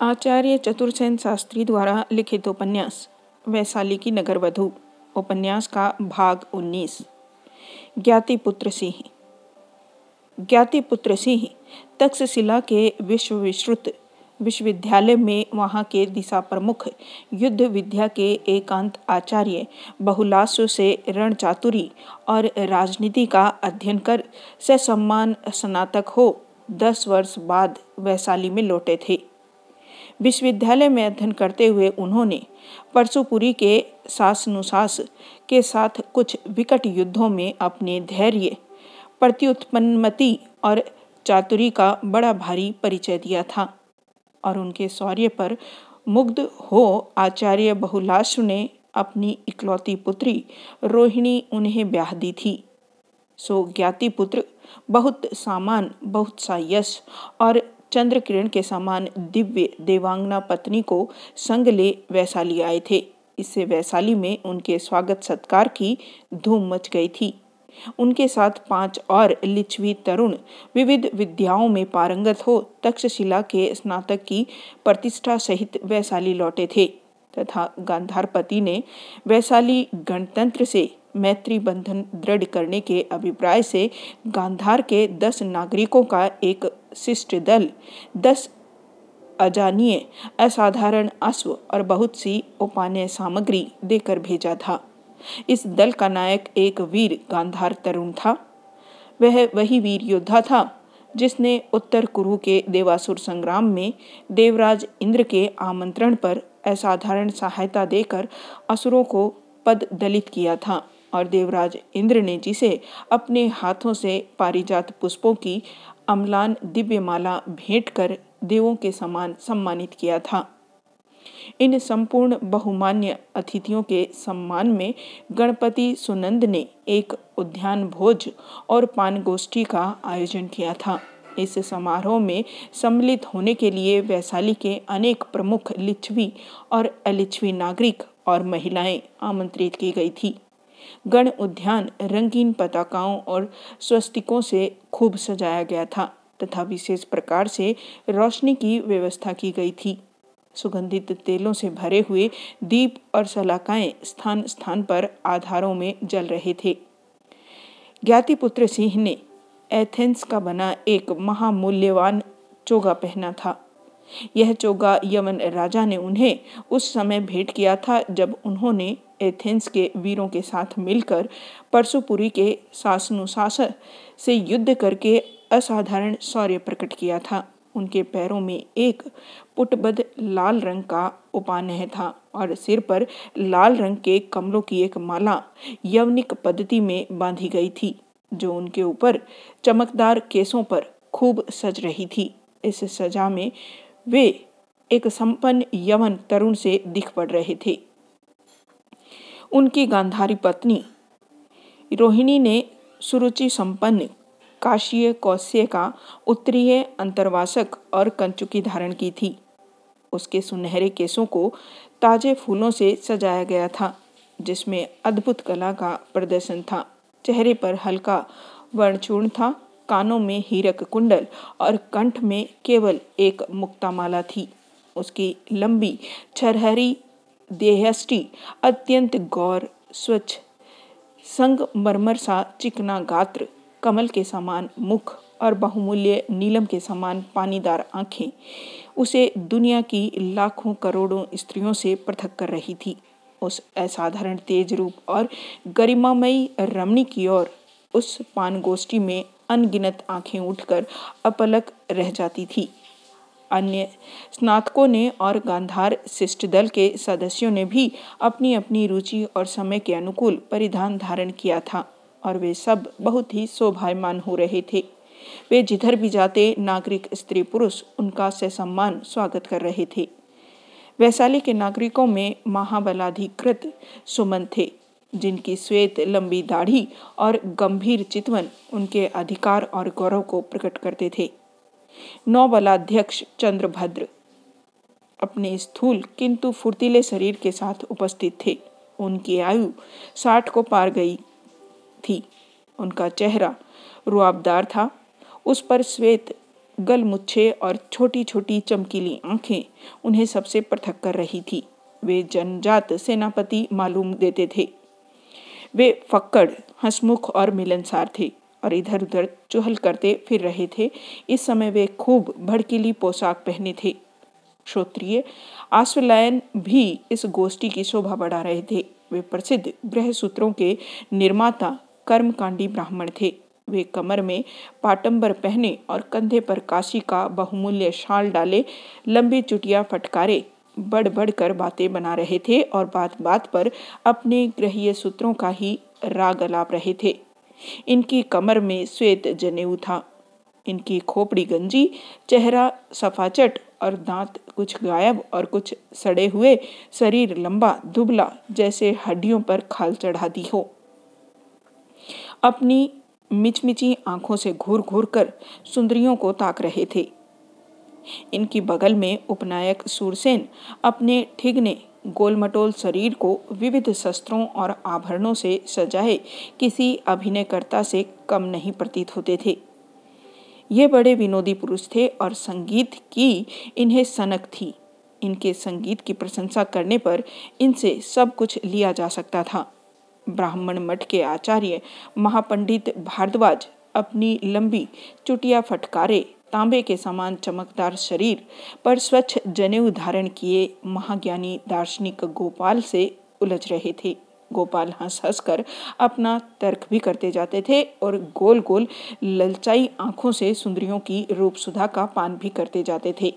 आचार्य चतुर्सेन शास्त्री द्वारा लिखित उपन्यास, वैशाली की नगर वधु उपन्यास का भाग 19 ज्ञातिपुत्र सिंह। ज्ञातिपुत्र सिंह तक्षशिला के विश्व विश्रुत विश्वविद्यालय में वहाँ के दिशा प्रमुख युद्ध विद्या के एकांत आचार्य बहुलासु से रण चातुरी और राजनीति का अध्ययन कर से सम्मान स्नातक हो, दस वर्ष बाद वैशाली में लौटे थे। विश्वविद्यालय में अध्ययन करते हुए उन्होंने परसुपुरी के शासनुशास के साथ कुछ विकट युद्धों में अपने धैर्य, प्रत्युत्पन्नमति और चातुरी का बड़ा भारी परिचय दिया था और उनके शौर्य पर मुग्ध हो आचार्य बहुलाशु ने अपनी इकलौती पुत्री रोहिणी उन्हें ब्याह दी थी। सो ज्ञाति पुत्र बहुत सामान, बहुत सा यश और चंद्र किरण के समान दिव्य देवांगना पत्नी को संग ले वैशाली आए थे। इससे वैशाली में उनके स्वागत सत्कार की धूम मच गई थी। उनके साथ पाँच और लिच्छवी तरुण विविध विद्याओं में पारंगत हो तक्षशिला के स्नातक की प्रतिष्ठा सहित वैशाली लौटे थे तथा गांधारपति ने वैशाली गणतंत्र से मैत्री बंधन दृढ़ करने के अभिप्राय से गांधार के दस नागरिकों का एक शिष्ट दल। दस अजानीय असाधारण अश्व और बहुत सी उपान्य सामग्री देकर भेजा था। इस दल का नायक एक वीर गांधार तरुण था। वह वही वीर योद्धा था जिसने उत्तर कुरु के देवासुर संग्राम में देवराज इंद्र के आमंत्रण पर असाधारण सहायता देकर असुरों को पद दलित किया था और देवराज इंद्र ने जिसे अपने हाथों से पारिजात पुष्पों की अम्लान दिव्यमाला भेंट कर देवों के समान सम्मानित किया था। इन संपूर्ण बहुमान्य अतिथियों के सम्मान में गणपति सुनंद ने एक उद्यान भोज और पान गोष्ठी का आयोजन किया था। इस समारोह में सम्मिलित होने के लिए वैशाली के अनेक प्रमुख लिच्छवी और अलिच्छवी नागरिक और महिलाएँ आमंत्रित की गई थी। गण उद्यान रंगीन पताकाओं और स्वस्तिकों से खूब सजाया गया था तथा विशेष प्रकार से रोशनी की व्यवस्था की गई थी। सुगंधित तेलों से भरे हुए दीप और सलाकाएँ स्थान स्थान पर आधारों में जल रहे थे। ज्ञातिपुत्र सिंह ने एथेंस का बना एक महामूल्यवान चोगा पहना था। यह चोगा यमन राजा ने उन्हें उस समय भेंट किया था जब उन्होंने एथेंस के वीरों के साथ मिलकर परशुपुरी के शासनुशास से युद्ध करके असाधारण शौर्य प्रकट किया था। उनके पैरों में एक पुटबद लाल रंग का उपान्ह था और सिर पर लाल रंग के कमलों की एक माला यवनिक पद्धति में बांधी गई थी, जो उनके ऊपर चमकदार केसों पर खूब सज रही थी। इस सजा में वे एक संपन्न यवन तरुण से दिख पड़ रहे थे। उनकी गांधारी पत्नी। रोहिणी ने सुरुचि संपन्न काशीय कौश्य का उत्तरीय अंतर्वासक और कंचुकी धारण की थी। उसके सुनहरे केसों को ताजे फूलों से सजाया गया था, जिसमें अद्भुत कला का प्रदर्शन था। चेहरे पर हल्का वर्णचूर्ण था, कानों में हीरक कुंडल और कंठ में केवल एक मुक्तामाला थी। उसकी लंबी, छरहरी देहष्टि अत्यंत गौर, स्वच्छ, संग मरमर सा चिकना गात्र, कमल के समान मुख और बहुमूल्य नीलम के समान पानीदार आँखें। उसे दुनिया की लाखों करोड़ों स्त्रियों से पृथक कर रही थी। उस असाधारण तेज रूप और गरिमामयी रमणी की ओर उस पानगोष्ठी में अनगिनत आँखें उठकर अपलक रह जाती थी। अन्य स्नातकों ने और गांधार शिष्ट दल के सदस्यों ने भी अपनी अपनी रुचि और समय के अनुकूल परिधान धारण किया था और वे सब बहुत ही शोभायमान हो रहे थे। वे जिधर भी जाते, नागरिक, स्त्री, पुरुष, उनका से सम्मान स्वागत कर रहे थे। वैशाली के नागरिकों में महाबलाधिकृत सुमन थे, जिनकी श्वेत लंबी दाढ़ी और गंभीर चितवन उनके अधिकार और गौरव को प्रकट करते थे। नौबलाध्यक्ष चंद्रभद्र अपने स्थूल किंतु फुर्तीले शरीर के साथ उपस्थित थे। उनकी आयु साठ को पार गई थी। उनका चेहरा रुआबदार था। उस पर श्वेत, गलमुच्छे और छोटी छोटी चमकीली आँखें उन्हें सबसे पृथक कर रही थी। वे जनजात सेनापति मालूम देते थे। वे फक्कड़, हंसमुख और मिलनसार थे। और इधर उधर चुहल करते फिर रहे थे। इस समय वे खूब भड़कीली पोशाक पहने थे। श्रोत्रिय आश्वलायन भी इस गोष्ठी की शोभा बढ़ा रहे थे। वे प्रसिद्ध गृह सूत्रों के निर्माता, कर्मकांडी ब्राह्मण थे। वे कमर में पाटंबर पहने और कंधे पर काशी का बहुमूल्य शाल डाले, लंबी चुटिया फटकारे बढ़ बढ़ कर बातें बना रहे थे और बात बात पर अपने ग्रहीय सूत्रों का ही राग अलाप रहे थे। इनकी कमर में श्वेत जनेऊ था। इनकी खोपड़ी गंजी, चेहरा सफाचट और दांत कुछ गायब और कुछ सड़े हुए, शरीर लंबा, दुबला, जैसे हड्डियों पर खाल चढ़ा दी हो। अपनी मिचमिची आँखों से घूर घूर कर सुंदरियों को ताक रहे थे। इनकी बगल में उपनायक सूरसेन अपने ठिगने गोलमटोल शरीर को विविध शस्त्रों और आभरणों से सजाए किसी अभिनयकर्ता से कम नहीं प्रतीत होते थे। ये बड़े विनोदी पुरुष थे और संगीत की इन्हें सनक थी। इनके संगीत की प्रशंसा करने पर इनसे सब कुछ लिया जा सकता था। ब्राह्मण मठ के आचार्य महापंडित भारद्वाज अपनी लंबी चुटिया फटकारे तांबे के समान चमकदार शरीर पर स्वच्छ जनेऊ धारण किए महाज्ञानी दार्शनिक गोपाल से उलझ रहे थे। गोपाल हंस हंस कर अपना तर्क भी करते जाते थे और गोल गोल ललचाई आँखों से सुंदरियों की रूप सुधा का पान भी करते जाते थे।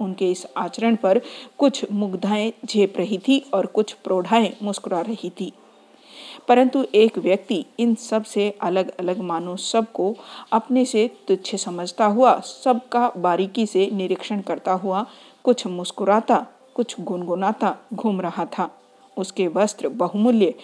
उनके इस आचरण पर कुछ मुग्धाएँ झेप रही थी और कुछ प्रौढ़ाएँ मुस्कुरा रही थी। परंतु एक व्यक्ति इन सबसे अलग अलग मानो सबको अपने से तुच्छ समझता हुआ, सबका बारीकी से निरीक्षण करता हुआ कुछ मुस्कुराता, कुछ गुनगुनाता, घूम रहा था। उसके वस्त्र बहुमूल्य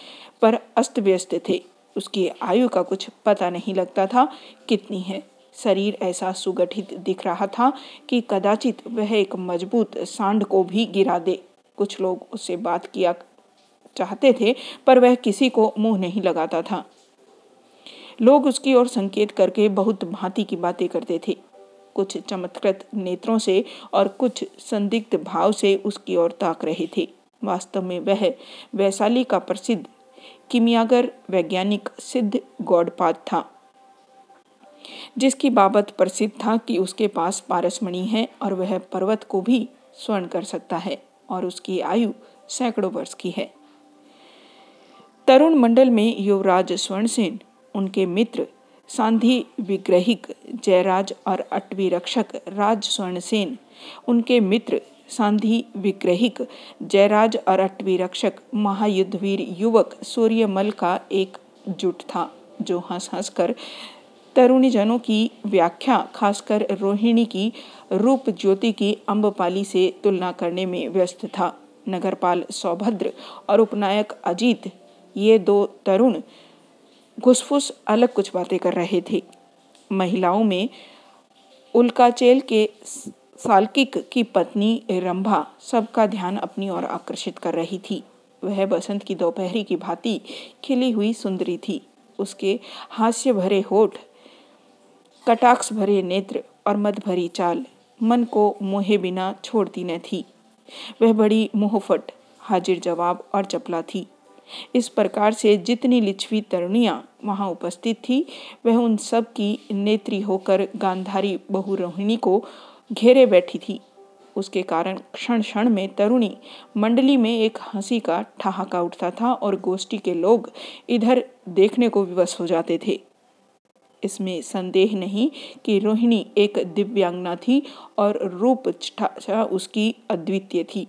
पर अस्त व्यस्त थे। उसकी आयु का कुछ पता नहीं लगता था कितनी है। शरीर ऐसा सुगठित दिख रहा था कि कदाचित वह एक मज़बूत सांड को भी गिरा दे। कुछ लोग उससे बात किया चाहते थे, पर वह किसी को मुँह नहीं लगाता था। लोग उसकी ओर संकेत करके बहुत भांति की बातें करते थे। कुछ चमत्कृत नेत्रों से और कुछ संदिग्ध भाव से उसकी ओर ताक रहे थे। वास्तव में वह वैशाली का प्रसिद्ध किमियागर वैज्ञानिक सिद्ध गौडपाद था, जिसकी बाबत प्रसिद्ध था कि उसके पास पारसमणि है और वह पर्वत को भी स्वर्ण कर सकता है और उसकी आयु सैकड़ों वर्ष की है। तरुण मंडल में युवराज स्वर्णसेन, उनके मित्र सांधी विग्रहिक जयराज और अटवी रक्षक राज स्वर्णसेन, उनके मित्र सांधी विग्रहिक जयराज और अटवी रक्षक महायुद्धवीर युवक सूर्यमल का एक जुट था, जो हंस हंस कर तरुणी जनों की व्याख्या, खासकर रोहिणी की रूप ज्योति की अम्बपाली से तुलना करने में व्यस्त था। नगरपाल सौभद्र और उपनायक अजीत ये दो तरुण घुसफुस अलग कुछ बातें कर रहे थे। महिलाओं में उल्काचेल के साल्किक की पत्नी रंभा सबका ध्यान अपनी ओर आकर्षित कर रही थी। वह बसंत की दोपहरी की भांति खिली हुई सुंदरी थी। उसके हास्य भरे होठ, कटाक्ष भरे नेत्र और मद भरी चाल मन को मोहे बिना छोड़ती न थी। वह बड़ी मुहफट, हाजिर जवाब और चपला थी। इस प्रकार से जितनी लिच्छवी तरुणियाँ वहाँ उपस्थित थी, वह उन सब की नेत्री होकर गांधारी बहु रोहिणी को घेरे बैठी थी। उसके कारण क्षण क्षण में तरुणी मंडली में एक हँसी का ठहाका उठता था और गोष्ठी के लोग इधर देखने को विवश हो जाते थे। इसमें संदेह नहीं कि रोहिणी एक दिव्यांगना थी और रूप उसकी अद्वितीय थी।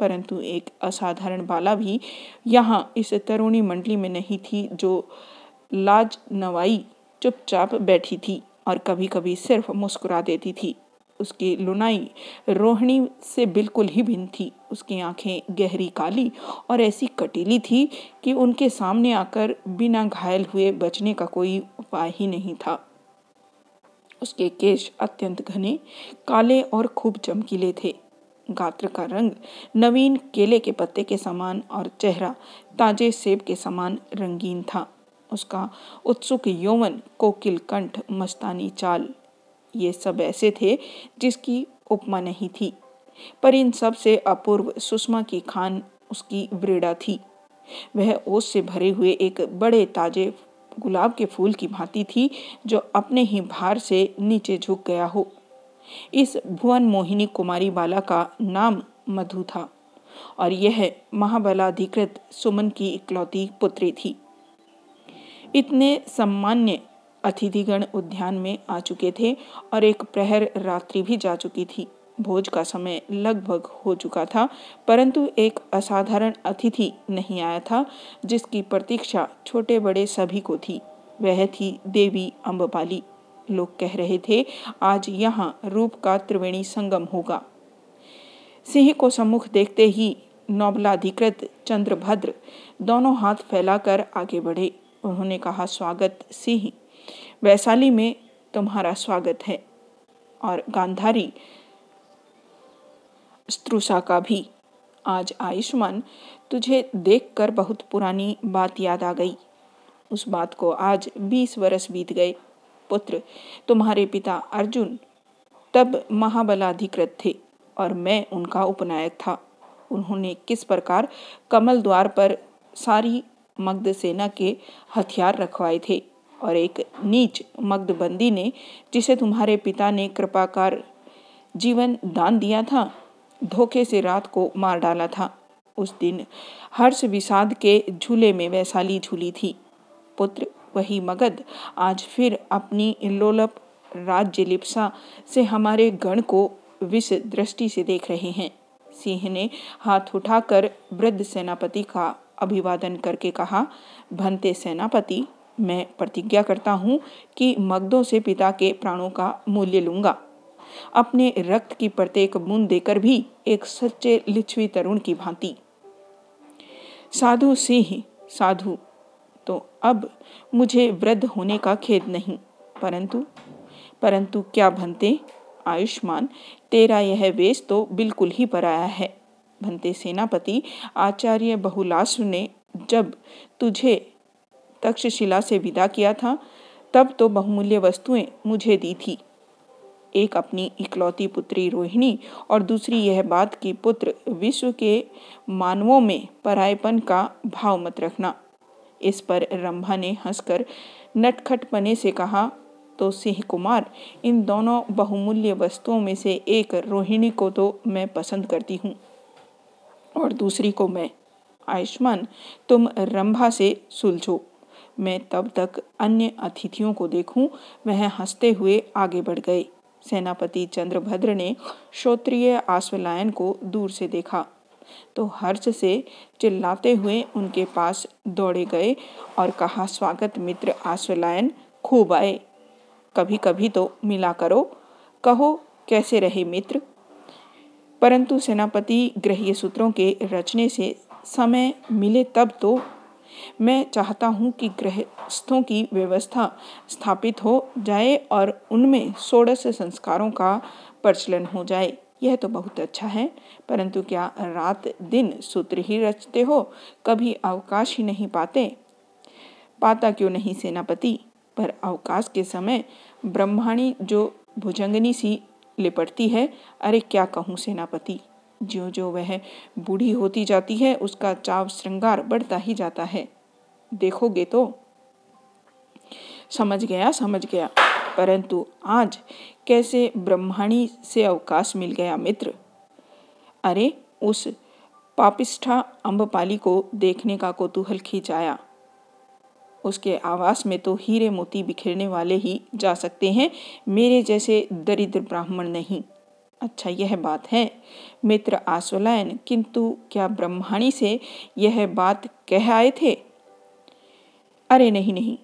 परंतु एक असाधारण बाला भी यहाँ इस तरुणी मंडली में नहीं थी जो लाज नवाई चुपचाप बैठी थी और कभी कभी सिर्फ़ मुस्कुरा देती थी। उसकी लुनाई रोहिणी से बिल्कुल ही भिन्न थी। उसकी आँखें गहरी काली और ऐसी कटीली थी कि उनके सामने आकर बिना घायल हुए बचने का कोई उपाय ही नहीं था। उसके केश अत्यंत घने, काले और खूब चमकीले थे। गात्र का रंग नवीन केले के पत्ते के समान और चेहरा ताजे सेब के समान रंगीन था। उसका उत्सुक यौवन, कोकिल कंठ, मस्तानी चाल, ये सब ऐसे थे जिसकी उपमा नहीं थी। पर इन सबसे अपूर्व सुषमा की खान उसकी वृड़ा थी। वह ओस से भरे हुए एक बड़े ताजे गुलाब के फूल की भांति थी जो अपने ही भार से नीचे झुक गया हो। इस भुवन मोहिनी कुमारी बाला का नाम मधु था और यह महाबलाधिकृत सुमन की इकलौती पुत्री थी। इतने सम्मान्य अतिथिगण उद्यान में आ चुके थे और एक प्रहर रात्रि भी जा चुकी थी। भोज का समय लगभग हो चुका था, परंतु एक असाधारण अतिथि नहीं आया था, जिसकी प्रतीक्षा छोटे बड़े सभी को थी। वह थी देवी अम्बपाली लोग कह रहे थे, आज यहाँ रूप का त्रिवेणी संगम होगा। सिंह को सम्मुख देखते ही नौबलाधिकृत चंद्रभद्र दोनों हाथ फैलाकर आगे बढ़े। उन्होंने कहा, स्वागत सिंह, वैशाली में तुम्हारा स्वागत है और गांधारी स्त्रुषा का भी। आज आयुष्मान, तुझे देखकर बहुत पुरानी बात याद आ गई। उस बात को आज बीस वर्ष बीत गए। पुत्र, तुम्हारे पिता अर्जुन तब महाबलाधिकृत थे और मैं उनका उपनायक था। उन्होंने किस प्रकार कमल द्वार पर सारी मग्ध सेना के हथियार रखवाए थे और एक नीच मग्ध बंदी ने, जिसे तुम्हारे पिता ने कृपाकार जीवन दान दिया था, धोखे से रात को मार डाला था। उस दिन हर्ष विषाद के झूले में वैशाली झूली थी। पुत्र वही मगध। आज फिर अपनी लोलप राज्य लिप्सा से हमारे गण को विष दृष्टि से देख रहे हैं। सिंह ने हाथ उठाकर वृद्ध सेनापति का अभिवादन करके कहा, भंते सेनापति, मैं प्रतिज्ञा करता हूँ कि मगधों से पिता के प्राणों का मूल्य लूँगा। अपने रक्त की प्रत्येक बूंद देकर भी एक सच्चे लिच्छवी तरुण की भांति। साधु सिंह, साधु तो अब मुझे वृद्ध होने का खेद नहीं। परंतु परंतु क्या भंते, आयुष्मान, तेरा यह वेश तो बिल्कुल ही पराया है। भंते सेनापति आचार्य बहुलाश्व ने जब तुझे तक्षशिला से विदा किया था, तब तो बहुमूल्य वस्तुएँ मुझे दी थी। एक अपनी इकलौती पुत्री रोहिणी और दूसरी यह बात कि पुत्र विश्व के मानवों में परायपन का भाव मत रखना। इस पर रंभा ने हंसकर नटखटपने से कहा तो सिंह कुमार, इन दोनों बहुमूल्य वस्तुओं में से एक रोहिणी को तो मैं पसंद करती हूँ और दूसरी को मैं। आयुष्मान, तुम रंभा से सुलझो। मैं तब तक अन्य अतिथियों को देखूँ, वह हँसते हुए आगे बढ़ गए। सेनापति चंद्रभद्र ने क्षोत्रिय आश्वलायन को दूर से देखा। तो हर्ष से चिल्लाते हुए उनके पास दौड़े गए और कहा, स्वागत मित्र आश्वलायन खूब आए। कभी कभी तो मिला करो। कहो, कैसे रहे मित्र? परंतु सेनापति ग्रहीय सूत्रों के रचने से समय मिले तब तो मैं चाहता हूँ कि गृहस्थों की व्यवस्था स्थापित हो जाए और उनमें षोड़श संस्कारों का प्रचलन हो जाए। यह तो बहुत अच्छा है, परंतु क्या रात दिन सूत्र ही रचते हो? कभी अवकाश ही नहीं पाते। पाता क्यों नहीं सेनापति? पर अवकाश के समय ब्रह्माणी जो भुजंगनी सी लिपटती है, अरे क्या कहूँ सेनापति? जो जो वह बूढ़ी होती जाती है, उसका चाव श्रृंगार बढ़ता ही जाता है। देखोगे तो? समझ गया समझ गया। परंतु आज कैसे ब्रह्माणी से अवकाश मिल गया मित्र? अरे, उस पापिष्ठा अम्बपाली को देखने का कौतूहल खींचाया। उसके आवास में तो हीरे मोती बिखेरने वाले ही जा सकते हैं, मेरे जैसे दरिद्र ब्राह्मण नहीं। अच्छा यह बात है, मित्र आश्वलायन, किंतु क्या ब्रह्माणी से यह बात कह आए थे? अरे, नहीं नहीं,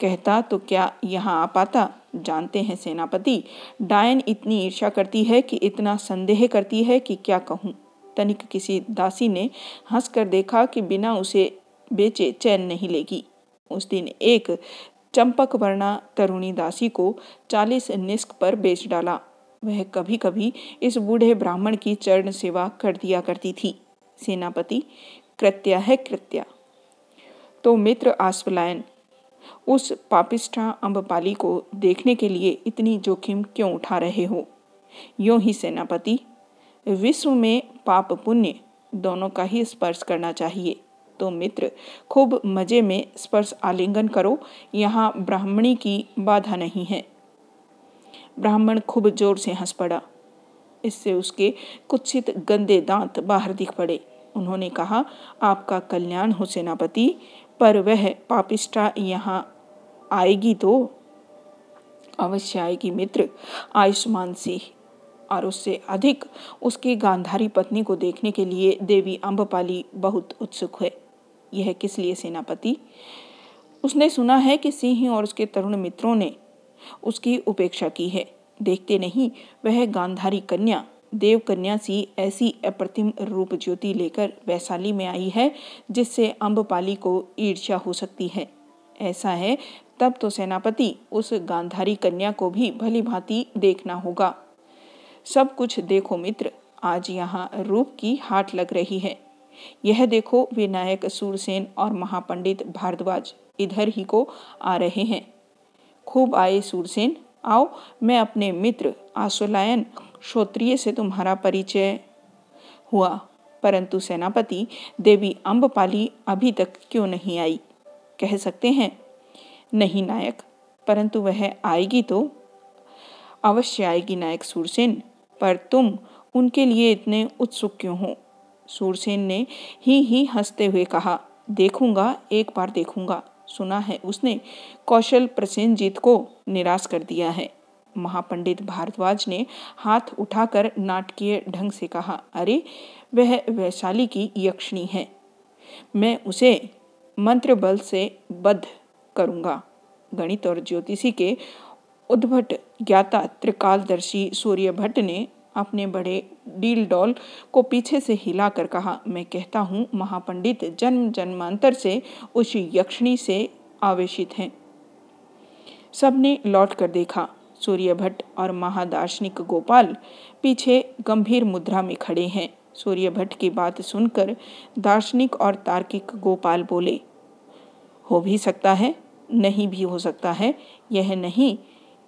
कहता तो क्या यहाँ आ पाता? जानते हैं सेनापति। डायन इतनी ईर्ष्या करती है कि इतना संदेह करती है कि क्या कहूँ। तनिक किसी दासी ने हंसकर देखा कि बिना उसे बेचे चैन नहीं लेगी। उस दिन एक चंपक वर्णा तरुणी दासी को चालीस निस्क पर बेच डाला। वह कभी कभी इस बूढ़े ब्राह्मण की चरण सेवा कर दिया करती थी। सेनापति, कृत्या है कृत्या। तो मित्र आश्वलायन उस पापिष्ठा अम्बपाली को देखने के लिए इतनी जोखिम क्यों उठा रहे हो? यूँ ही सेनापति, विश्व में पाप पुण्य दोनों का ही स्पर्श करना चाहिए। तो मित्र, खूब मज़े में स्पर्श आलिंगन करो, यहाँ ब्राह्मणी की बाधा नहीं है। ब्राह्मण खूब ज़ोर से हंस पड़ा। इससे उसके कुत्सित गंदे दांत बाहर दिख पड़े। उन्होंने कहा, आपका कल्याण हो सेनापति पर वह पापिष्टा यहाँ आएगी तो अवश्य आएगी, मित्र। आयुष्मान सिंह और उससे अधिक उसकी गांधारी पत्नी को देखने के लिए देवी अम्बपाली बहुत उत्सुक है। यह किस लिए सेनापति? उसने सुना है कि सिंह और उसके तरुण मित्रों ने उसकी उपेक्षा की है। देखते नहीं, वह गांधारी कन्या देव कन्या सी ऐसी अप्रतिम रूप ज्योति लेकर वैशाली में आई है, जिससे अम्बपाली को ईर्ष्या हो सकती है। ऐसा है, तब तो सेनापति उस गांधारी कन्या को भी भली भांति देखना होगा। सब कुछ देखो मित्र, आज यहाँ रूप की हाट लग रही है। यह देखो विनायक, सूरसेन और महापंडित भारद्वाज इधर ही को आ रहे हैं। खूब आए, सूरसेन। आओ, मैं अपने मित्र आशुलायन श्रोत्रिय से तुम्हारा परिचय हुआ। परंतु सेनापति देवी अम्बपाली अभी तक क्यों नहीं आई? कह सकते हैं, नहीं नायक, परंतु वह आएगी तो? अवश्य आएगी नायक सूरसेन, पर तुम उनके लिए इतने उत्सुक क्यों हो? सूरसेन ने ही ही हँसते हुए कहा, देखूँगा, एक बार देखूँगा। सुना है। उसने कौशल प्रसेनजीत को निराश कर दिया है। महापंडित भारद्वाज ने हाथ उठाकर नाटकीय ढंग से कहा, अरे, वह वैशाली की यक्षिणी है। मैं उसे मंत्र बल से बद्ध करूँगा। गणित और ज्योतिषी के उद्भट ज्ञाता त्रिकालदर्शी सूर्य भट्ट ने अपने बड़े डील डॉल को पीछे से हिलाकर कहा, मैं कहता हूँ, महापंडित जन्म जन्मांतर से उस यक्षिणी से आवेशित हैं। सबने लौट कर देखा सूर्य भट्ट और महादार्शनिक गोपाल पीछे गंभीर मुद्रा में खड़े हैं। सूर्य भट्ट की बात सुनकर दार्शनिक और तार्किक गोपाल बोले, हो भी सकता है, नहीं भी हो सकता है, यह नहीं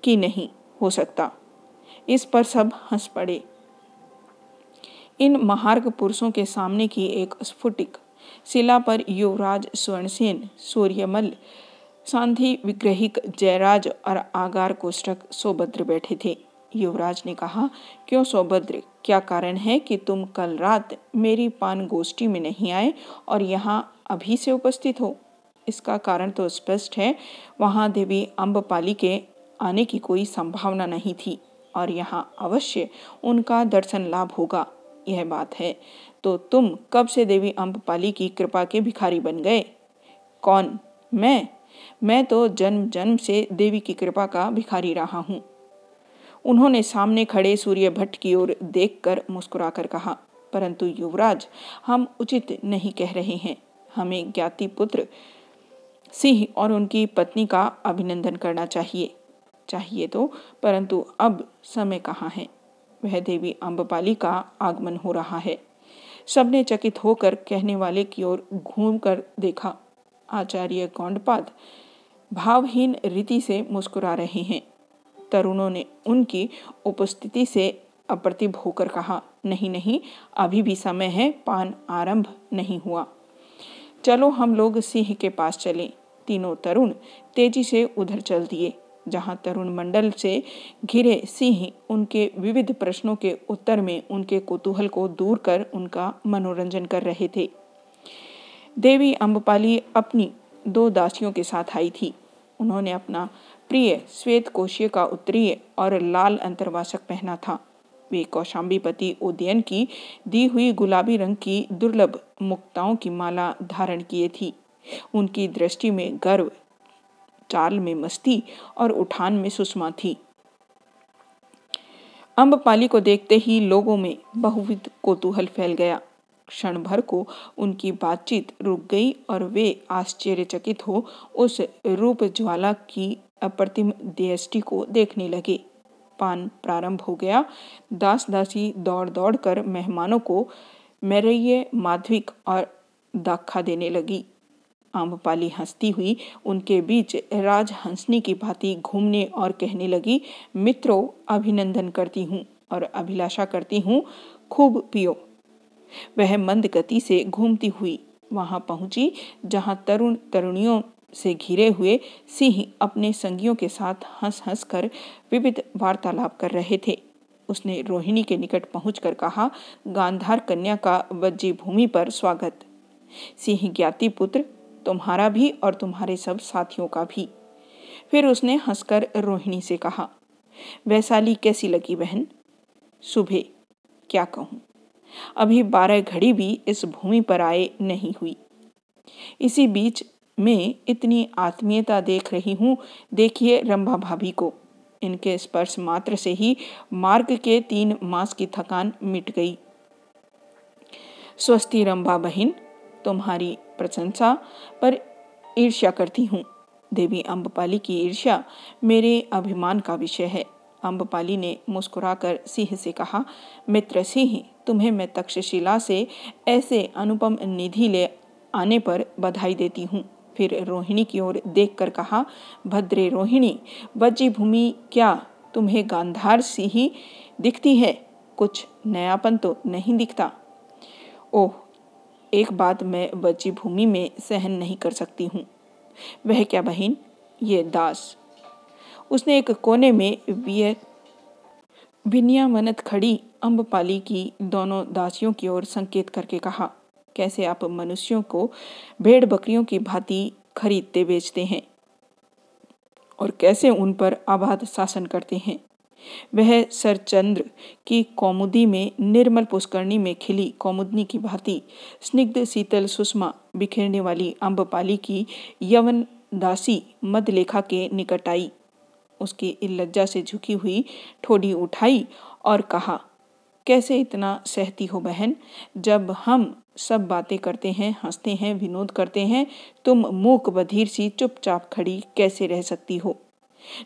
कि नहीं हो सकता। इस पर सब हंस पड़े। इन महार्ग पुरुषों के सामने की एक स्फुटिक शिला पर युवराज स्वर्णसेन, सूर्यमल सांधि विग्रहिक जयराज और आगार कोष्ठक सौभद्र बैठे थे। युवराज ने कहा, क्यों सौभद्र? क्या कारण है कि तुम कल रात मेरी पान गोष्ठी में नहीं आए और यहाँ अभी से उपस्थित हो? इसका कारण तो स्पष्ट है, वहाँ देवी अम्बपाली के आने की कोई संभावना नहीं थी। और यहाँ अवश्य उनका दर्शन लाभ होगा, यह बात है। तो तुम कब से देवी अम्बपाली की कृपा के भिखारी बन गए? कौन? मैं? मैं तो जन्म जन्म से देवी की कृपा का भिखारी रहा हूँ। उन्होंने सामने खड़े सूर्य भट्ट की ओर देखकर मुस्कुराकर कहा, परंतु युवराज, हम उचित नहीं कह रहे हैं। हमें ज्ञाति पुत्र सिंह और उनकी पत्नी का अभिनंदन करना चाहिए। चाहिए तो परंतु अब समय कहाँ है? वह देवी अम्बपाली का आगमन हो रहा है। सबने चकित होकर कहने वाले की ओर घूम कर देखा। आचार्य गौंडपाद भावहीन रीति से मुस्कुरा रहे हैं। तरुणों ने उनकी उपस्थिति से अप्रतिभ होकर कहा, नहीं नहीं, अभी भी समय है, पान आरंभ नहीं हुआ। चलो हम लोग सिंह के पास चलें। तीनों तरुण तेज़ी से उधर चल दिए। जहाँ तरुण मंडल से घिरे सिंह उनके विविध प्रश्नों के उत्तर में उनके कुतूहल को दूर कर उनका मनोरंजन कर रहे थे। देवी अम्बपाली अपनी दो दासियों के साथ आई थी। उन्होंने अपना प्रिय श्वेत कोशीय का उत्तरीय और लाल अंतर्वासक पहना था। वे कौशाम्बीपति उदयन की दी हुई गुलाबी रंग की दुर्लभ मुक्ताओं की माला धारण किए थी। उनकी दृष्टि में गर्व चाल में मस्ती और उठान में सुषमा थी। अम्बपाली को देखते ही लोगों में बहुविध कोतूहल फैल गया। क्षण भर को उनकी बातचीत रुक गई और वे आश्चर्यचकित हो उस रूप ज्वाला की अप्रतिम दृष्टि को देखने लगे। पान प्रारंभ हो गया। दास दासी दौड़ दौड़ कर मेहमानों को मैरय, माधविक और दाखा देने लगी। आम्रपाली हंसती हुई उनके बीच राजहंसनी की भांति घूमने और कहने लगी, मित्रों, अभिनंदन करती हूँ और अभिलाषा करती हूँ, खूब पियो। वह मंद गति से घूमती हुई वहाँ पहुँची, जहाँ तरुण तरुणियों से घिरे हुए सिंह अपने संगियों के साथ हंस हंस कर विविध वार्तालाप कर रहे थे। उसने रोहिणी के निकट पहुंचकर कहा, गांधार कन्या का वज्जी भूमि पर स्वागत। सिंह ज्ञाति पुत्र तुम्हारा भी और तुम्हारे सब साथियों का भी। फिर उसने हंसकर रोहिणी से कहा, वैशाली कैसी लगी बहन? सुबह क्या कहूँ? अभी बारह घड़ी भी इस भूमि पर आए नहीं हुई। इसी बीच में इतनी आत्मीयता देख रही हूँ, देखिए रंभा भाभी को। इनके स्पर्श मात्र से ही मार्ग के तीन मास की थकान मिट गई। स्वस्ति रंभा बहन तुम्हारी प्रशंसा पर ईर्ष्या करती हूँ। देवी अम्बपाली की ईर्ष्या मेरे अभिमान का विषय है। अम्बपाली ने मुस्कुराकर सिंह से कहा, मित्र सिंह, तुम्हें मैं तक्षशिला से ऐसे अनुपम निधि ले आने पर बधाई देती हूँ। फिर रोहिणी की ओर देखकर कहा, भद्रे रोहिणी वज्जी भूमि क्या तुम्हें गांधार सी ही दिखती है? कुछ नयापन तो नहीं दिखता। ओह एक बात मैं वज्जी भूमि में सहन नहीं कर सकती हूँ। वह क्या बहन? ये दास। उसने एक कोने में विनियामनत खड़ी अम्बपाली की दोनों दासियों की ओर संकेत करके कहा, कैसे आप मनुष्यों को भेड़ बकरियों की भांति खरीदते बेचते हैं? और कैसे उन पर आबाद शासन करते हैं? वह सरचंद्र की कौमुदी में निर्मल पुष्करणी में खिली कौमुदनी की भांति स्निग्ध शीतल सुषमा बिखेरने वाली अम्बपाली की यवन दासी मदलेखा के निकट आई। उसकी लज्जा से झुकी हुई ठोड़ी उठाई और कहा, कैसे इतना सहती हो बहन? जब हम सब बातें करते हैं, हँसते हैं, विनोद करते हैं, तुम मूक बधिर सी चुपचाप खड़ी कैसे रह सकती हो?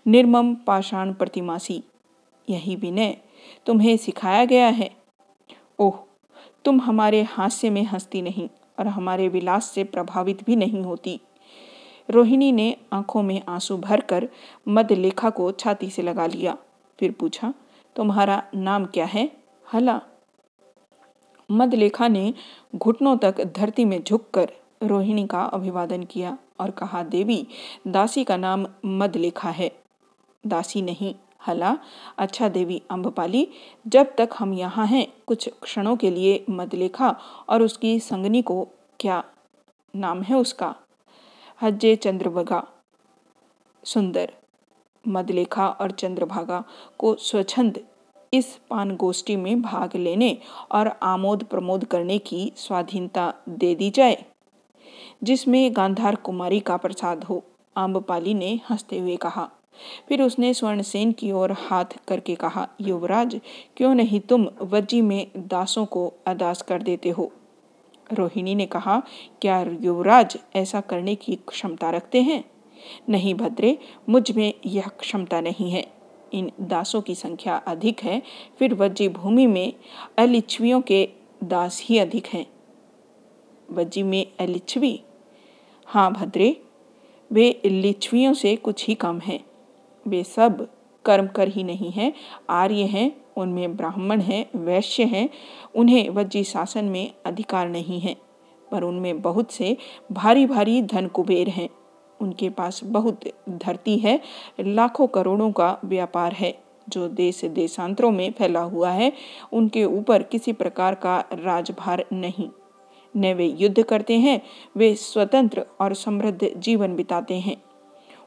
निर्मम पाषाण प्रतिमासी यही विनय, तुम्हें सिखाया गया है। ओह, तुम हमारे हास्य में हंसती नहीं और हमारे विलास से प्रभावित भी नहीं होती। रोहिणी ने आँखों में आँसू भरकर मदलेखा को छाती से लगा लिया। फिर पूछा, तुम्हारा नाम क्या है? हला। मदलेखा ने घुटनों तक धरती में झुककर रोहिणी का अभिवादन किया और कहा, देवी, दासी का नाम मदलेखा है। दासी नहीं हला अच्छा देवी अम्बपाली जब तक हम यहाँ हैं, कुछ क्षणों के लिए मदलेखा और उसकी संगनी को क्या नाम है उसका? हज्जे चंद्रभगा। सुंदर। मदलेखा और चंद्रभागा को स्वच्छंद इस पान गोष्ठी में भाग लेने और आमोद प्रमोद करने की स्वाधीनता दे दी जाए, जिसमें गांधार कुमारी का प्रसाद हो आम्बपाली ने हँसते हुए कहा। फिर उसने स्वर्णसेन की ओर हाथ करके कहा, युवराज, क्यों नहीं तुम वज्जी में दासों को अदास कर देते हो? रोहिणी ने कहा, क्या युवराज ऐसा करने की क्षमता रखते हैं? नहीं भद्रे, मुझमें यह क्षमता नहीं है। इन दासों की संख्या अधिक है, फिर वज्जी भूमि में अलिच्छवियों के दास ही अधिक हैं। वज्जी में अलिच्छवी? हाँ भद्रे, वे लिच्छवियों से कुछ ही कम हैं। वे सब कर्म कर ही नहीं हैं। आर्य हैं, उनमें ब्राह्मण हैं, वैश्य हैं, उन्हें वज्जी शासन में अधिकार नहीं है, पर उनमें बहुत से भारी भारी धन कुबेर हैं। उनके पास बहुत धरती है, लाखों करोड़ों का व्यापार है, जो देश देशांतरों में फैला हुआ है, उनके ऊपर किसी प्रकार का राजभार नहीं। न वे युद्ध करते हैं, वे स्वतंत्र और समृद्ध जीवन बिताते हैं।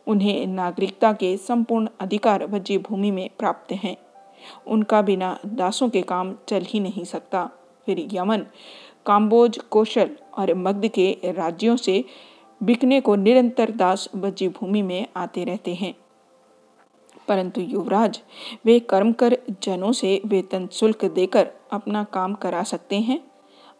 उन्हें नागरिकता के संपूर्ण अधिकार वज्जी भूमि में प्राप्त हैं। उनका बिना दासों के काम चल ही नहीं सकता। फिर यमन, काम्बोज, कौशल और मग्ध के राज्यों से बिकने को निरंतर दास वज्जी भूमि में आते रहते हैं। परंतु युवराज, वे कर्म कर जनों से वेतन शुल्क देकर अपना काम करा सकते हैं?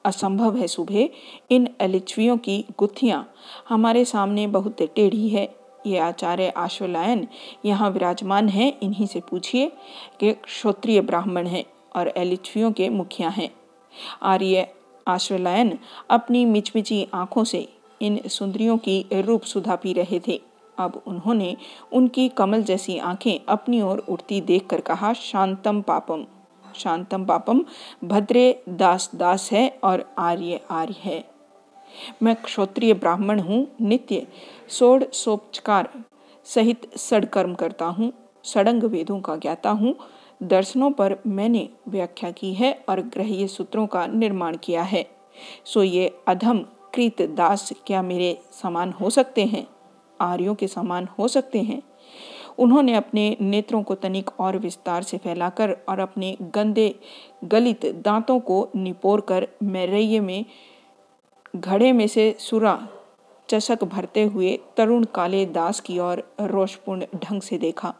असंभव है सुबह, इन अलिच्छवियों की गुत्थियाँ हमारे सामने बहुत टेढ़ी है। ये आचार्य आश्वलायन यहाँ विराजमान है, इन्हीं से पूछिए कि क्षत्रिय ब्राह्मण हैं और एलिच्छवियों के मुखिया हैं। आर्य आश्वलायन अपनी मिचमिची आँखों से इन सुंदरियों की रूप सुधा पी रहे थे। अब उन्होंने उनकी कमल जैसी आँखें अपनी ओर उठती देखकर कहा, शांतम पापम शांतम पापम, भद्रे दास दास है और आर्य आर्य है। मैं क्षोत्रिय ब्राह्मण हूँ, नित्य सोड़ सोपचकार सहित सड़कर्म करता हूँ, सड़ंग वेदों का ज्ञाता हूँ, दर्शनों पर मैंने व्याख्या की है और ग्रह्य सूत्रों का निर्माण किया है। सो ये अधम कृत दास क्या मेरे समान हो सकते हैं? आर्यों के समान हो सकते हैं। उन्होंने अपने नेत्रों को तनिक और विस्तार से फैलाकर और अपने गंदे गलित दांतों को निपोर कर मैरैये में घड़े में से सुरा चषक भरते हुए तरुण काले दास की ओर रोषपूर्ण ढंग से देखा।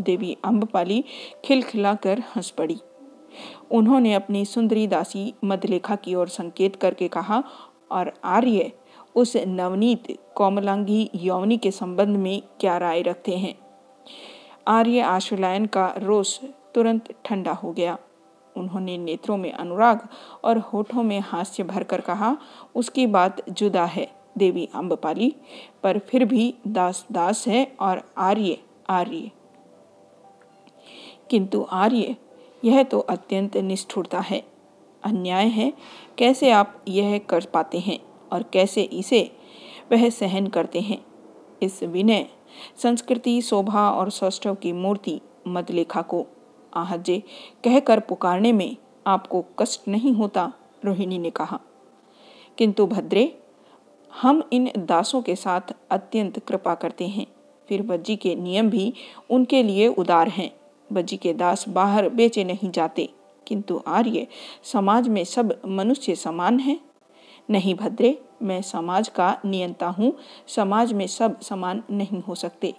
देवी अम्बपाली खिलखिलाकर हंस पड़ी। उन्होंने अपनी सुंदरी दासी मदलेखा की ओर संकेत करके कहा, और आर्य, उस नवनीत कोमलांगी यौवनी के संबंध में क्या राय रखते हैं? आर्य आशुलायन का रोष तुरंत ठंडा हो गया। उन्होंने नेत्रों में अनुराग और होठों में हास्य भरकर कहा, उसकी बात जुदा है, देवी अम्बपाली पर फिर भी दास दास है और आर्य आर्य। किंतु आर्य, यह तो अत्यंत निष्ठुरता है। अन्याय है, कैसे आप यह कर पाते हैं और कैसे इसे वह सहन करते हैं? इस विनय, संस्कृति, शोभा और सौष्ठव की मूर्ति मतलेखा को आहजे कहकर पुकारने में आपको कष्ट नहीं होता? रोहिणी ने कहा। किंतु भद्रे, हम इन दासों के साथ अत्यंत कृपा करते हैं। फिर बज्जी के नियम भी उनके लिए उदार हैं। बज्जी के दास बाहर बेचे नहीं जाते। किंतु आर्य, समाज में सब मनुष्य समान हैं। नहीं भद्रे, मैं समाज का नियंता हूँ। समाज में सब समान नहीं हो सकते।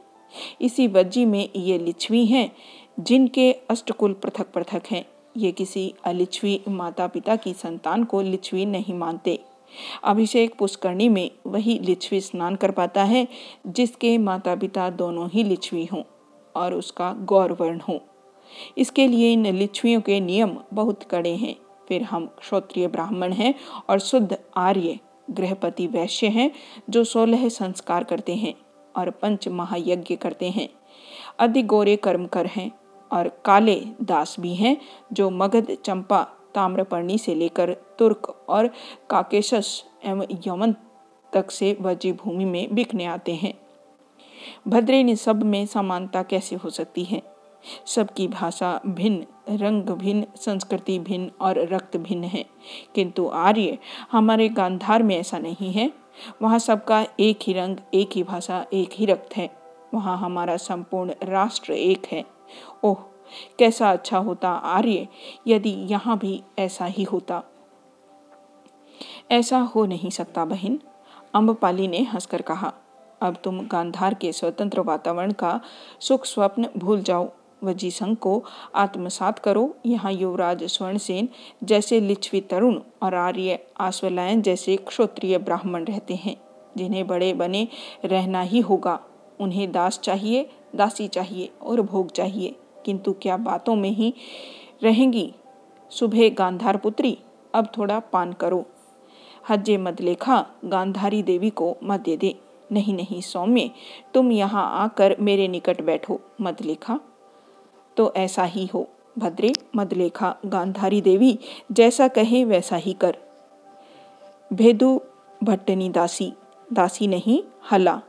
इसी वज्जी में ये लिच्छवी हैं। जिनके अष्टकुल पृथक पृथक हैं। ये किसी अलिच्छवी माता पिता की संतान को लिच्छवी नहीं मानते। अभिषेक पुष्करणी में वही लिच्छवी स्नान कर पाता है, जिसके माता पिता दोनों ही लिच्छवी हों और उसका गौरवर्ण हो। इसके लिए इन लिच्छवियों के नियम बहुत कड़े हैं। फिर हम क्षोत्रिय ब्राह्मण हैं और शुद्ध आर्य गृहपति वैश्य हैं, जो सोलह संस्कार करते हैं और पंच महायज्ञ करते हैं। अधिक गोरे कर्मकर हैं और काले दास भी हैं, जो मगध, चंपा, ताम्रपर्णी से लेकर तुर्क और काकेशस एवं यमन तक से वजी भूमि में बिकने आते हैं। भद्रे सब में समानता कैसे हो सकती है? सबकी भाषा भिन्न, रंग भिन्न, संस्कृति भिन्न और रक्त भिन्न है। किंतु आर्य, हमारे गांधार में ऐसा नहीं है। वहाँ सबका एक ही रंग, एक ही भाषा, एक ही रक्त है। वहाँ हमारा संपूर्ण राष्ट्र एक है। ओह, कैसा अच्छा होता आर्य, यदि यहाँ भी ऐसा ही होता। ऐसा हो नहीं सकता बहन, अम्बपाली ने हंसकर कहा। अब तुम गांधार के स्वतंत्र वातावरण का सुख स्वप्न भूल जाओ। वजी संघ को आत्मसात करो। यहाँ युवराज स्वर्णसेन जैसे लिच्छवी तरुण और आर्य आश्वलायन जैसे क्षोत्रिय ब्राह्मण रहते हैं। जिन्हें बड़े बने रहना ही होगा। उन्हें दास चाहिए दासी चाहिए और भोग चाहिए। किंतु क्या बातों में ही रहेंगी? सुबह गांधार पुत्री, अब थोड़ा पान करो। हज्जे मदलेखा, गांधारी देवी को मत दे दे। नहीं नहीं, सौम्य, तुम यहाँ आकर मेरे निकट बैठो, मदलेखा। तो ऐसा ही हो, भद्रे, मदलेखा, गांधारी देवी, जैसा कहे वैसा ही कर। भेदु भट्टनी दासी दासी नहीं, हला।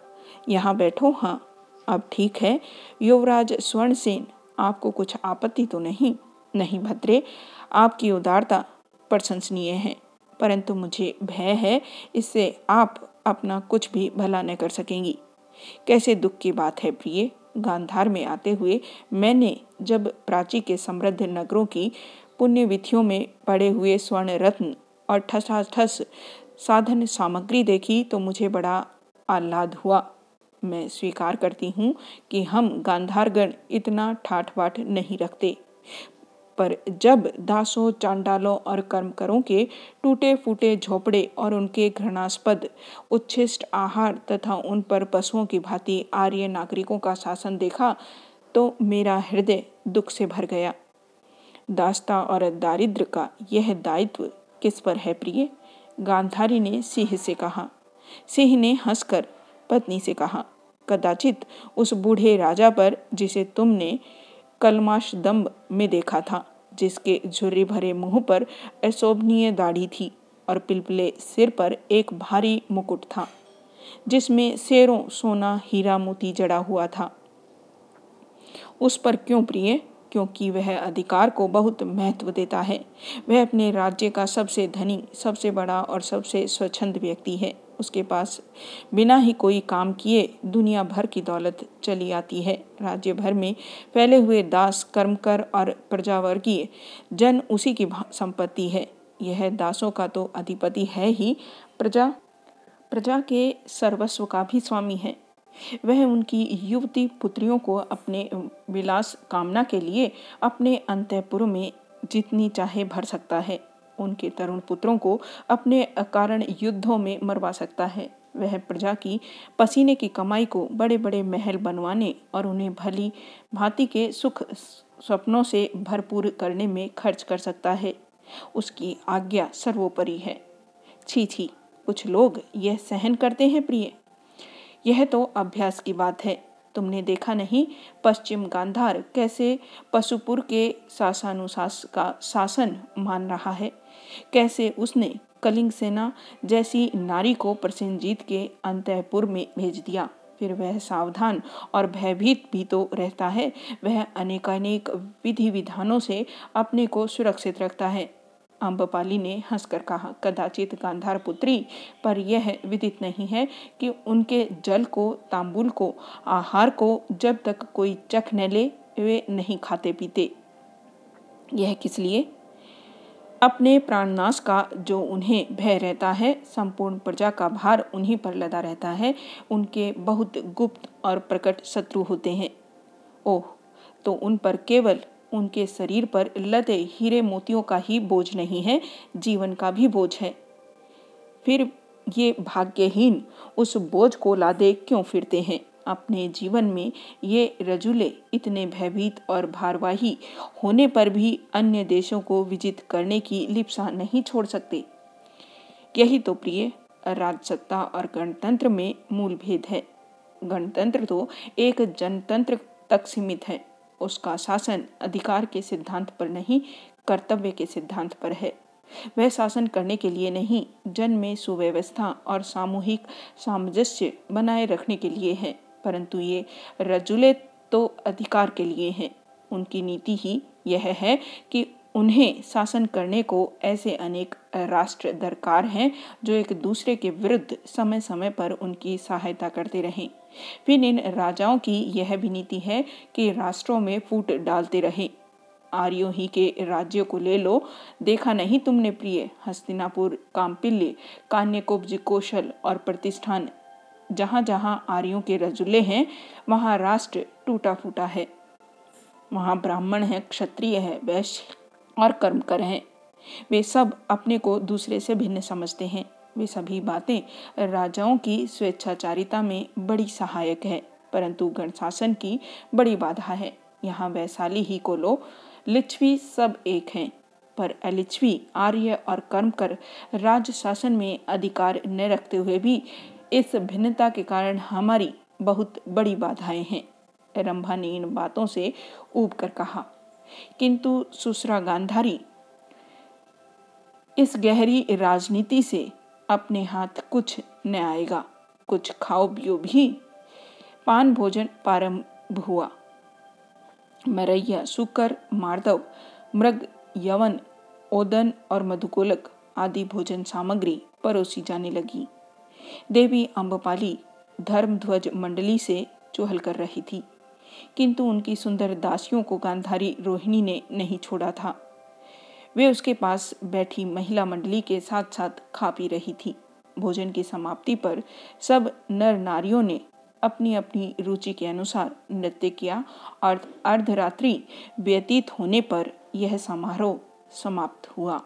यहाँ बैठो हाँ। अब ठीक है। युवराज स्वर्णसेन आपको कुछ आपत्ति तो नहीं? नहीं भद्रे, आपकी उदारता प्रशंसनीय है, परंतु मुझे भय है, इससे आप अपना कुछ भी भला न कर सकेंगी। कैसे दुख की बात है प्रिय, गांधार में आते हुए मैंने जब प्राची के समृद्ध नगरों की पुण्य विधियों में पड़े हुए स्वर्ण रत्न और ठसाठस साधन सामग्री देखी तो मुझे बड़ा आह्लाद हुआ। मैं स्वीकार करती हूँ कि हम गांधारगण इतना ठाठ बाट नहीं रखते। पर जब दासों, चांडालों और कर्मकरों के टूटे फूटे झोपड़े और उनके घृणास्पद, उच्छिष्ट आहार तथा उन पर पशुओं की भांति आर्य नागरिकों का शासन देखा तो मेरा हृदय दुख से भर गया। दास्ता और दारिद्र का यह दायित्व किस पर है प्रिय? गांधारी ने सिंह से कहा। सिंह ने हंसकर पत्नी से कहा, कदाचित उस बूढ़े राजा पर, जिसे तुमने कलमाश दम्ब में देखा था, जिसके झुर्री भरे मुँह पर अशोभनीय दाढ़ी थी और पिलपिले सिर पर एक भारी मुकुट था, जिसमें शेरों सोना हीरा मोती जड़ा हुआ था। उस पर क्यों प्रिय? क्योंकि वह अधिकार को बहुत महत्व देता है। वह अपने राज्य का सबसे धनी, सबसे बड़ा और सबसे स्वच्छंद व्यक्ति है। उसके पास बिना ही कोई काम किए दुनिया भर की दौलत चली आती है। राज्य भर में फैले हुए दास, कर्मकर और प्रजावर्गीय जन उसी की संपत्ति है। यह दासों का तो अधिपति है ही। प्रजा प्रजा के सर्वस्व का भी स्वामी है। वह उनकी युवती पुत्रियों को अपने विलास कामना के लिए अपने अंतपुर में जितनी चाहे भर सकता है। उनके तरुण पुत्रों को अपने कारण युद्धों में मरवा सकता है। वह प्रजा की पसीने की कमाई को बड़े बड़े महल बनवाने और उन्हें भली भांति के सुख सपनों से भरपूर करने में खर्च कर सकता है। उसकी आज्ञा सर्वोपरि है। छी छी, कुछ लोग यह सहन करते हैं प्रिय। यह तो अभ्यास की बात है। तुमने देखा नहीं, पश्चिम गांधार कैसे पशुपुर के शासानुशास का शासन मान रहा है? कैसे उसने कलिंग सेना जैसी नारी को प्रसेनजीत के अंतपुर में भेज दिया? फिर वह सावधान और भयभीत भी तो रहता है। वह अनेकानेक विधि विधानों से अपने को सुरक्षित रखता है। अम्बपाली ने हंसकर कहा, कदाचित गांधार पुत्री, पर यह विदित नहीं है कि उनके जल को, तांबुल को, आहार को जब तक कोई चख न ले, वे नहीं खाते पीते यह किस लिए? अपने प्राणनाश का जो उन्हें भय रहता है, संपूर्ण प्रजा का भार उन्हीं पर लदा रहता है। उनके बहुत गुप्त और प्रकट शत्रु होते हैं। ओह तो उन पर केवल उनके शरीर पर लदे हीरे मोतियों का ही बोझ नहीं है, जीवन का भी बोझ है। फिर ये भाग्यहीन उस बोझ को लादे क्यों फिरते हैं? अपने जीवन में ये रजुले इतने भयभीत और भारवाही होने पर भी अन्य देशों को विजित करने की लिप्सा नहीं छोड़ सकते। यही तो प्रिय राजसत्ता और गणतंत्र में मूल भेद है। गणतंत्र तो एक जनतंत्र तक सीमित है। उसका शासन अधिकार के सिद्धांत पर नहीं, कर्तव्य के सिद्धांत पर है। वह शासन करने के लिए नहीं जन में सुव्यवस्था और सामूहिक सामंजस्य बनाए रखने के लिए है। परंतु ये रजुले तो अधिकार के लिए हैं। उनकी नीति ही यह है कि उन्हें शासन करने को ऐसे अनेक राष्ट्र दरकार हैं जो एक दूसरे के विरुद्ध समय समय पर उनकी सहायता करते रहें। फिर इन राजाओं की यह भी नीति है कि राष्ट्रों में फूट डालते रहें। आर्यों ही के राज्यों को ले लो। देखा नहीं तुमने प्रिय हस्तिनापुर कामपिल्य कान्यकोब्ज, कौशल और प्रतिष्ठान जहाँ जहाँ आर्यों के रजुले हैं, वहाँ राष्ट्र टूटा फूटा है। वहाँ ब्राह्मण है, क्षत्रिय है, वैश्य और कर्मकर हैं। वे सब अपने को दूसरे से भिन्न समझते हैं। वे सभी बातें राजाओं की स्वेच्छाचारिता में बड़ी सहायक है, परंतु गण शासन की बड़ी बाधा है। यहाँ वैशाली ही को लो, लिच्छवी सब एक हैं। पर अलिच्छवी, आर्य और कर्म कर राज्य शासन में अधिकार न रखते हुए भी इस भिन्नता के कारण हमारी बहुत बड़ी बाधाएँ हैं। रंभा ने इन बातों से ऊब कर कहा, किंतु सुसरा गांधारी, इस गहरी राजनीति से अपने हाथ कुछ न आएगा। कुछ खाओ पियो भी, पान भोजन प्रारंभ हुआ। मरैया, सुकर, मार्दव, मृग, यवन, ओदन और मधुकोलक आदि भोजन सामग्री परोसी जाने लगी। देवी अम्बपाली धर्म ध्वज मंडली से चोहल कर रही थी। किंतु उनकी सुंदर दासियों को गांधारी रोहिणी ने नहीं छोड़ा था। वे उसके पास बैठी महिला मंडली के साथ साथ खा पी रही थी। भोजन की समाप्ति पर सब नर नारियों ने अपनी अपनी रुचि के अनुसार नृत्य किया और अर्धरात्रि व्यतीत होने पर यह समारोह समाप्त हुआ।